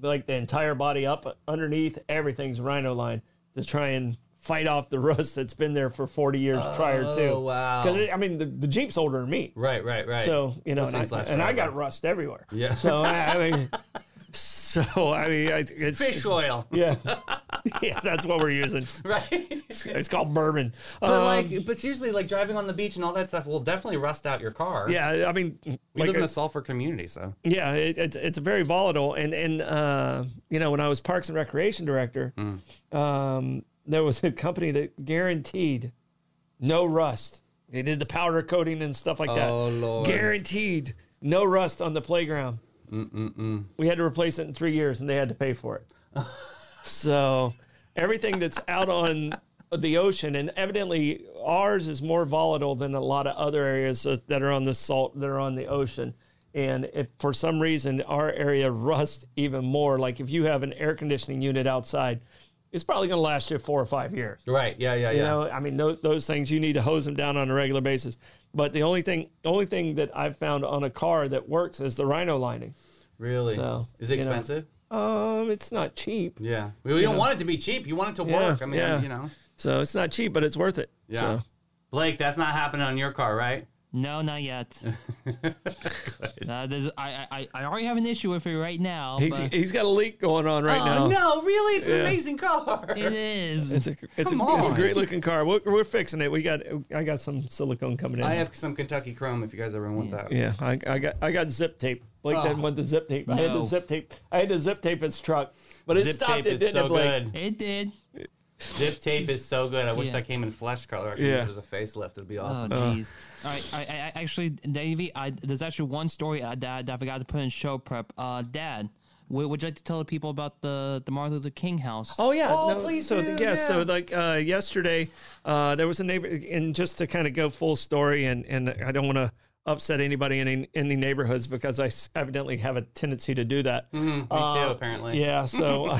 like the entire body up underneath, everything's Rhino lined to try and fight off the rust that's been there for 40 years prior to. Oh, wow. Because I mean, the, the Jeep's older than me. Right, right, right. So you know, Those and, I, and I got rust everywhere. Yeah. So I, I mean, so I mean, it's fish oil, Yeah, yeah, that's what we're using. right? It's called bourbon. But Um, like, but seriously, like driving on the beach and all that stuff will definitely rust out your car. yeah, I mean, we like, live in a- a sulfur community, so yeah, it, it's it's very volatile. And and uh, you know, when I was Parks and Recreation director, Mm. um, there was a company that guaranteed no rust. They did the powder coating and stuff like that. Oh, Lord. Guaranteed no rust on the playground. We had to replace it in three years, and they had to pay for it. so everything that's out on the ocean, and evidently ours is more volatile than a lot of other areas that are on the salt that are on the ocean. And if for some reason our area rusts even more, like if you have an air conditioning unit outside, it's probably going to last you four or five years. right, yeah, yeah, You yeah. know, I mean, those, those things you need to hose them down on a regular basis. But the only thing, the only thing that I've found on a car that works is the Rhino lining. really? So, is it you know. expensive? Um, it's not cheap, Yeah, we, we don't know. want it to be cheap. You want it to Yeah, work. I mean, yeah. you know. so it's not cheap, but it's worth it. Yeah. So, Blake, that's not happening on your car, right? No, not yet. uh, there's, I, I, I already have an issue with it right now. he's, but he's got a leak going on right now. Oh no, really? It's an amazing car. it is. It's a it's, a Come it's a great looking car. We're, we're fixing it. We got I got some silicone coming in. I have some Kentucky Chrome. If you guys ever want that. yeah, I, I got I got zip tape. Blake Oh. didn't want the zip tape. I had the zip tape. I had to zip tape his truck, but it Zip stopped tape it, is didn't so it, Blake? good. it did. Zip tape is so good. I wish Yeah. that came in flesh color. I could Yeah. use it as a facelift. It'd be Oh, awesome. jeez. All right, I, I, I actually, Davey, I, there's actually one story uh, that, that I forgot to put in show prep. Uh, Dad, would, would you like to tell the people about the the Martin Luther King house? Oh yeah, Oh, no, please so do, the, yeah, so yeah. like uh, yesterday, uh, there was a neighbor, and just to kind of go full story, and and I don't want to upset anybody in any, any neighborhoods because I evidently have a tendency to do that. Mm, me Uh, too, apparently. Yeah, so uh,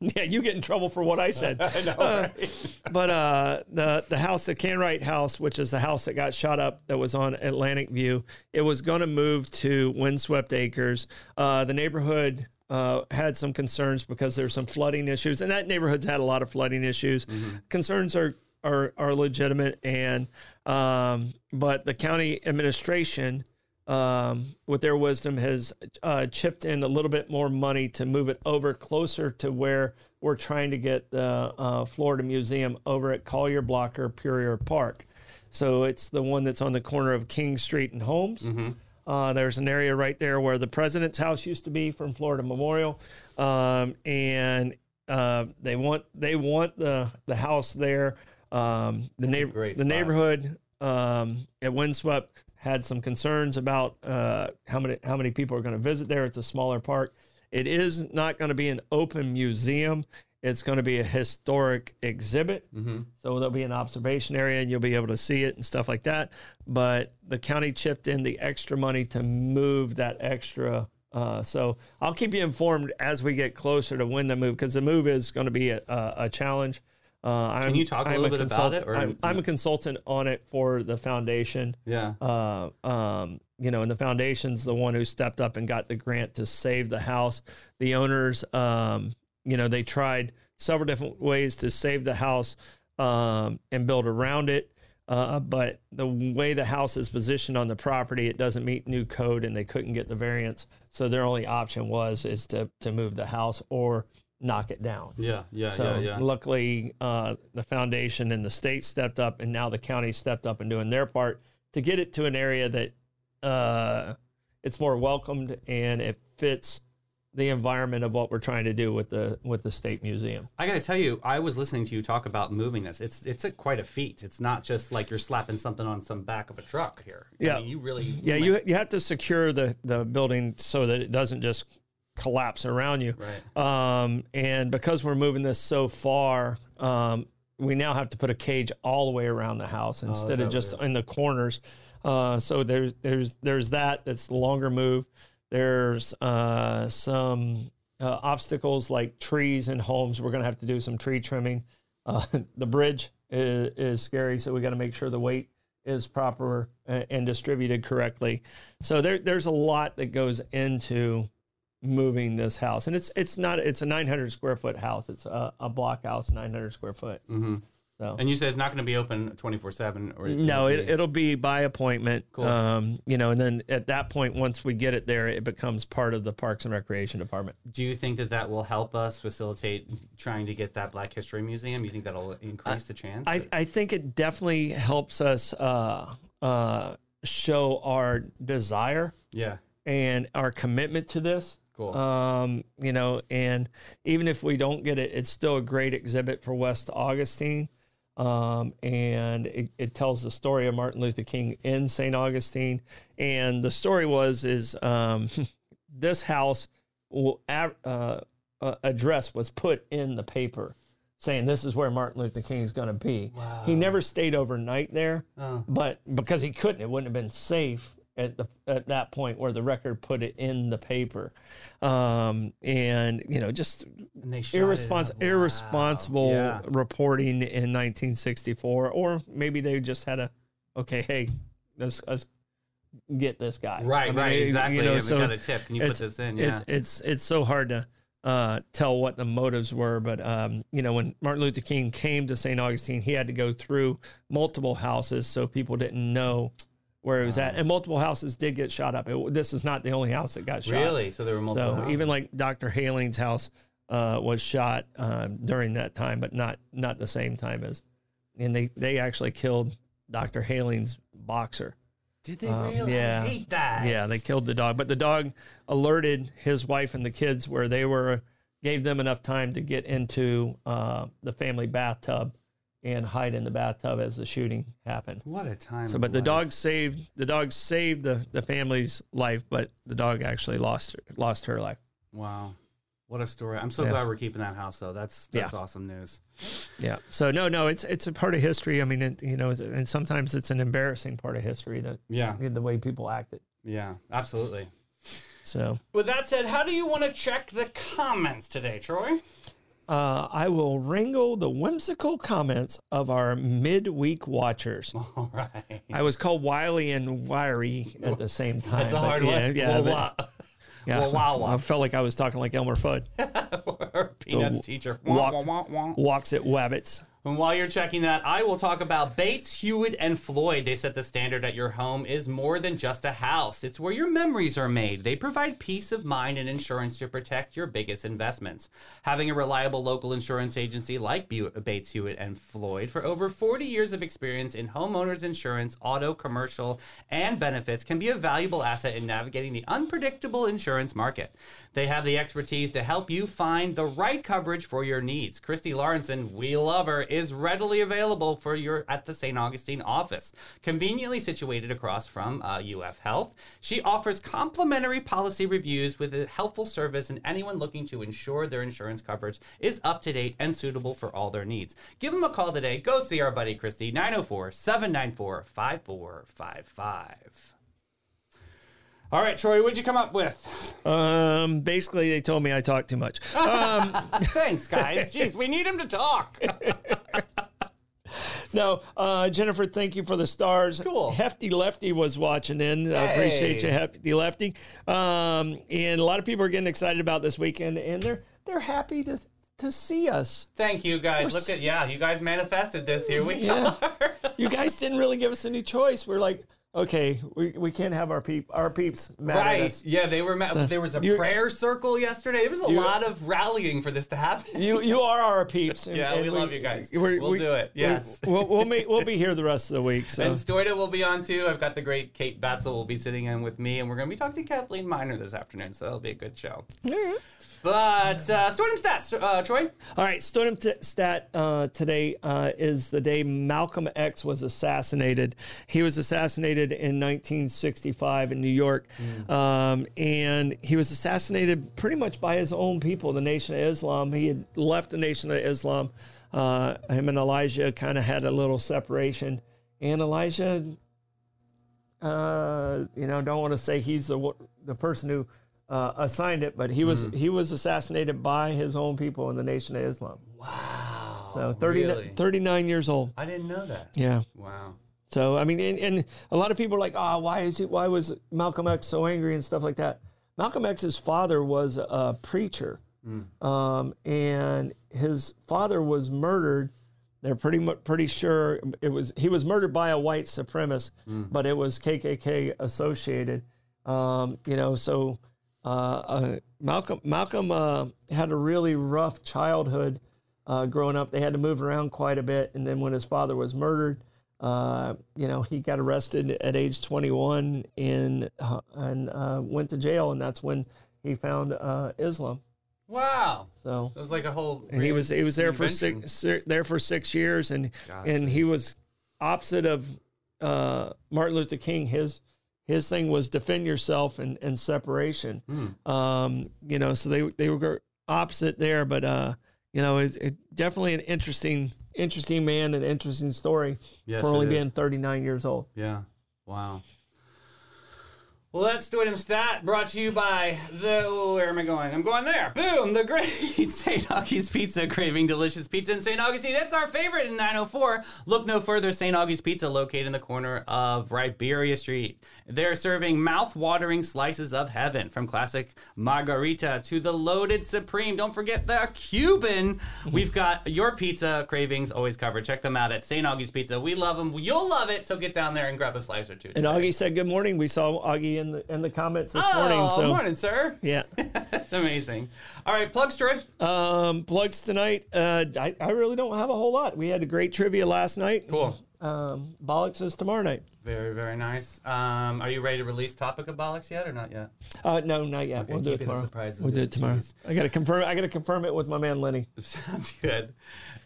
yeah, you get in trouble for what I said. I know, But uh, the the house, the Canwright House, which is the house that got shot up, that was on Atlantic View, it was going to move to Windswept Acres. Uh, the neighborhood. Uh, had some concerns because there's some flooding issues, and that neighborhood's had a lot of flooding issues. Concerns are are are legitimate, and um, but the county administration um, with their wisdom, has uh, chipped in a little bit more money to move it over closer to where we're trying to get the uh, Florida Museum over at Collier Blocker Puryear Park. So it's the one that's on the corner of King Street and Holmes. Uh, there's an area right there where the president's house used to be from Florida Memorial, um, and uh, they want they want the the house there. Um, the neighbor the spot. neighborhood um, at Windswept had some concerns about uh, how many how many people are going to visit there. It's a smaller park. It is not going to be an open museum. It's going to be a historic exhibit. So there'll be an observation area and you'll be able to see it and stuff like that. But the county chipped in the extra money to move that extra. Uh, so I'll keep you informed as we get closer to when the move, because the move is going to be a, a, a challenge. Uh, I'm, you talk a I'm little bit about it, or- I'm, I'm a consultant on it for the foundation Yeah. uh, um, you know, and the foundation's the one who stepped up and got the grant to save the house. The owners, um, you know, they tried several different ways to save the house um, and build around it. Uh, but the way the house is positioned on the property, it doesn't meet new code, and they couldn't get the variance. So their only option was is to to move the house or knock it down. Yeah. Yeah. So yeah. Yeah. luckily, uh, the foundation and the state stepped up, and now the county stepped up and doing their part to get it to an area that uh, it's more welcomed and it fits the environment of what we're trying to do with the with the state museum. I got to tell you, I was listening to you talk about moving this. It's it's a, quite a feat. It's not just like you're slapping something on some back of a truck here. I Yeah. mean, you really. Yeah, you you have to secure the the building so that it doesn't just collapse around you. Right. Um, and because we're moving this so far, um, we now have to put a cage all the way around the house instead Oh, of just in the corners. Uh, so there's there's there's that. That's the longer move. There's uh, some uh, obstacles like trees and homes. We're going to have to do some tree trimming. Uh, the bridge is, is scary, so we got to make sure the weight is proper and, and distributed correctly. So there, there's a lot that goes into moving this house, and it's it's not it's a 900 square foot house. It's a, a block house, 900 square foot. hmm So And you said it's not going to be open 24 seven or no, it'll be- it'll be by appointment. Cool. Um, you know, and then at that point, once we get it there, it becomes part of the Parks and Recreation Department. Do you think that that will help us facilitate trying to get that Black History Museum? You think that'll increase the chance? I, I think it definitely helps us uh, uh, show our desire yeah. and our commitment to this. Cool. Um, you know, and even if we don't get it, it's still a great exhibit for West Augustine. Um, and it, it tells the story of Martin Luther King in St. Augustine. And the story was is um, this house will uh, uh, address was put in the paper saying this is where Martin Luther King is going to be. He never stayed overnight there, Oh. but because he couldn't, it wouldn't have been safe at the at that point where the record put it in the paper, um, and you know just irrespons- Wow. irresponsible Yeah. reporting in 1964, or maybe they just had a okay, hey, let's, let's get this guy. Right, I mean, right, you exactly. know, yeah, so got a tip. Can you put this in? Yeah. It's it's it's so hard to uh, tell what the motives were, but um, you know, when Martin Luther King came to St. Augustine, he had to go through multiple houses so people didn't know where he was at, and multiple houses did get shot up. It, this is not the only house that got shot. really? So there were multiple. So houses. even like Dr. Hayling's house uh, was shot uh, during that time, but not not the same time as, and they they actually killed Dr. Hayling's boxer. Did they um, really? yeah. I hate that. Yeah, they killed the dog, but the dog alerted his wife and the kids where they were, gave them enough time to get into uh, the family bathtub and hide in the bathtub as the shooting happened. What a time. So, but the life. dog saved the dog saved the, the family's life, but the dog actually lost lost her life. Wow. What a story. I'm so Yeah. glad we're keeping that house though. That's that's Yeah. awesome news. Yeah. So no, no, it's it's a part of history. I mean, it, you know, and sometimes it's an embarrassing part of history that Yeah. the way people acted. Yeah. Absolutely. So With that said, how do you want to check the comments today, Troy? Uh, I will wrangle the whimsical comments of our midweek watchers. All right. I was called Wiley and Wiry at the same time. That's a hard yeah, one. Yeah, Wah, but- yeah. Wah, wah, wah. I felt like I was talking like Elmer Fudd. Peanuts So, teacher. walk- Wah, wah, wah, wah. Walks at Wabbits. And while you're checking that, I will talk about Bates, Hewitt, and Floyd. They set the standard that your home is more than just a house. It's where your memories are made. They provide peace of mind and insurance to protect your biggest investments. Having a reliable local insurance agency like Bates, Hewitt, and Floyd for over 40 years of experience in homeowners insurance, auto, commercial, and benefits can be a valuable asset in navigating the unpredictable insurance market. They have the expertise to help you find the right coverage for your needs. Christy Lawrenson, we love her, is readily available for your at the St. Augustine office, conveniently situated across from uh, UF Health. She offers complimentary policy reviews with a helpful service, and anyone looking to ensure their insurance coverage is up to date and suitable for all their needs. Give them a call today. Go see our buddy Christy, 904 794 5455. All right, Troy, what'd you come up with? Um, basically, they told me I talk too much. Um, Thanks, guys. Jeez, we need him to talk. no, uh, Jennifer, thank you for the stars. Cool. Hefty Lefty was watching in. I appreciate you, Hefty Lefty. Um, and a lot of people are getting excited about this weekend, and they're they're happy to to see us. Thank you, guys. Look at yeah, you guys manifested this. Here we Yeah. are. You guys didn't really give us any choice. We're like, okay, we, we can't have our peep our peeps mad at Right. us. Yeah, they were. Ma- So, there was a prayer circle yesterday. There was a You- lot of rallying for this to happen. You you are our peeps. and- Yeah, and we love you guys. we're- We'll do it. Yes. we'll we'll, be, we'll be here the rest of the week. So And Stoida will be on too. I've got the great Kate Batzel will be sitting in with me, and we're going to be talking to Kathleen Miner this afternoon. So that'll be a good show. But uh, stats, uh, Troy. All right, Stodem t- stat uh, today uh, is the day Malcolm X was assassinated. He was assassinated in 1965 in New York, um, and he was assassinated pretty much by his own people, the Nation of Islam. He had left the Nation of Islam. Uh, him and Elijah kind of had a little separation, and Elijah, uh, you know, don't want to say he's the the person who. Uh, assigned it, but he was he was assassinated by his own people in the Nation of Islam. Wow. So 30, really? 39 years old. I didn't know that. Yeah. Wow. So I mean, and, and a lot of people are like, oh, why is it? Why was Malcolm X so angry and stuff like that? Malcolm X's father was a preacher, um, and his father was murdered. They're pretty much pretty sure it was he was murdered by a white supremacist, but it was KKK associated. Um, you know, so uh, uh, Malcolm Malcolm uh, had a really rough childhood uh, growing up. They had to move around quite a bit, and then when his father was murdered, uh, you know, he got arrested at age 21 and uh, and uh, went to jail, and that's when he found uh, Islam. Wow. So It was like a whole. and he was he was there for six there for six years, and God, and he was opposite of uh, Martin Luther King. His his thing was defend yourself and, and separation. Hmm. Um, you know, so they they were opposite there, but uh, you know, it's it, definitely an interesting interesting man and interesting story Yes, for only being 39 years old. Yeah. Wow. Well, that's Stoidem Stat brought to you by the. oh, where am I going? I'm going there. Boom! The great St. Augie's Pizza, craving delicious pizza in St. Augustine. It's our favorite in 904. Look no further. St. Augie's Pizza, located in the corner of Riberia Street. They're serving mouth-watering slices of heaven, from classic margarita to the loaded supreme. Don't forget the Cuban. We've got your pizza cravings always covered. Check them out at St. Augie's Pizza. We love them. You'll love it. So get down there and grab a slice or two. And Augie said good morning. We saw Augie in the in the comments this Oh, morning. So morning, sir. yeah. That's amazing. All right, plugs, Troy. Um, plugs tonight. Uh, I, I really don't have a whole lot. We had a great trivia last night. Cool. Um, Bollocks is tomorrow night. Very, very nice. Um, are you ready to release topic of bollocks yet or not yet? Uh, no, not yet. Okay, we'll do it tomorrow. We'll do it it? tomorrow. Jeez. I gotta confirm. I gotta confirm it with my man Lenny. Sounds good.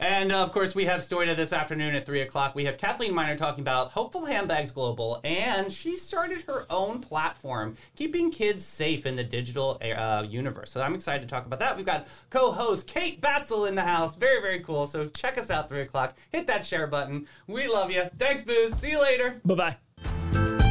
And uh, of course, we have Stoida this afternoon at 3 o'clock. We have Kathleen Miner talking about Hopeful Handbags Global, and she started her own platform, keeping kids safe in the digital uh, universe. So I'm excited to talk about that. We've got co host Kate Batzel in the house. Very, very cool. So check us out 3 o'clock. Hit that share button. We love you. Thanks, Booze. See you later. Bye bye.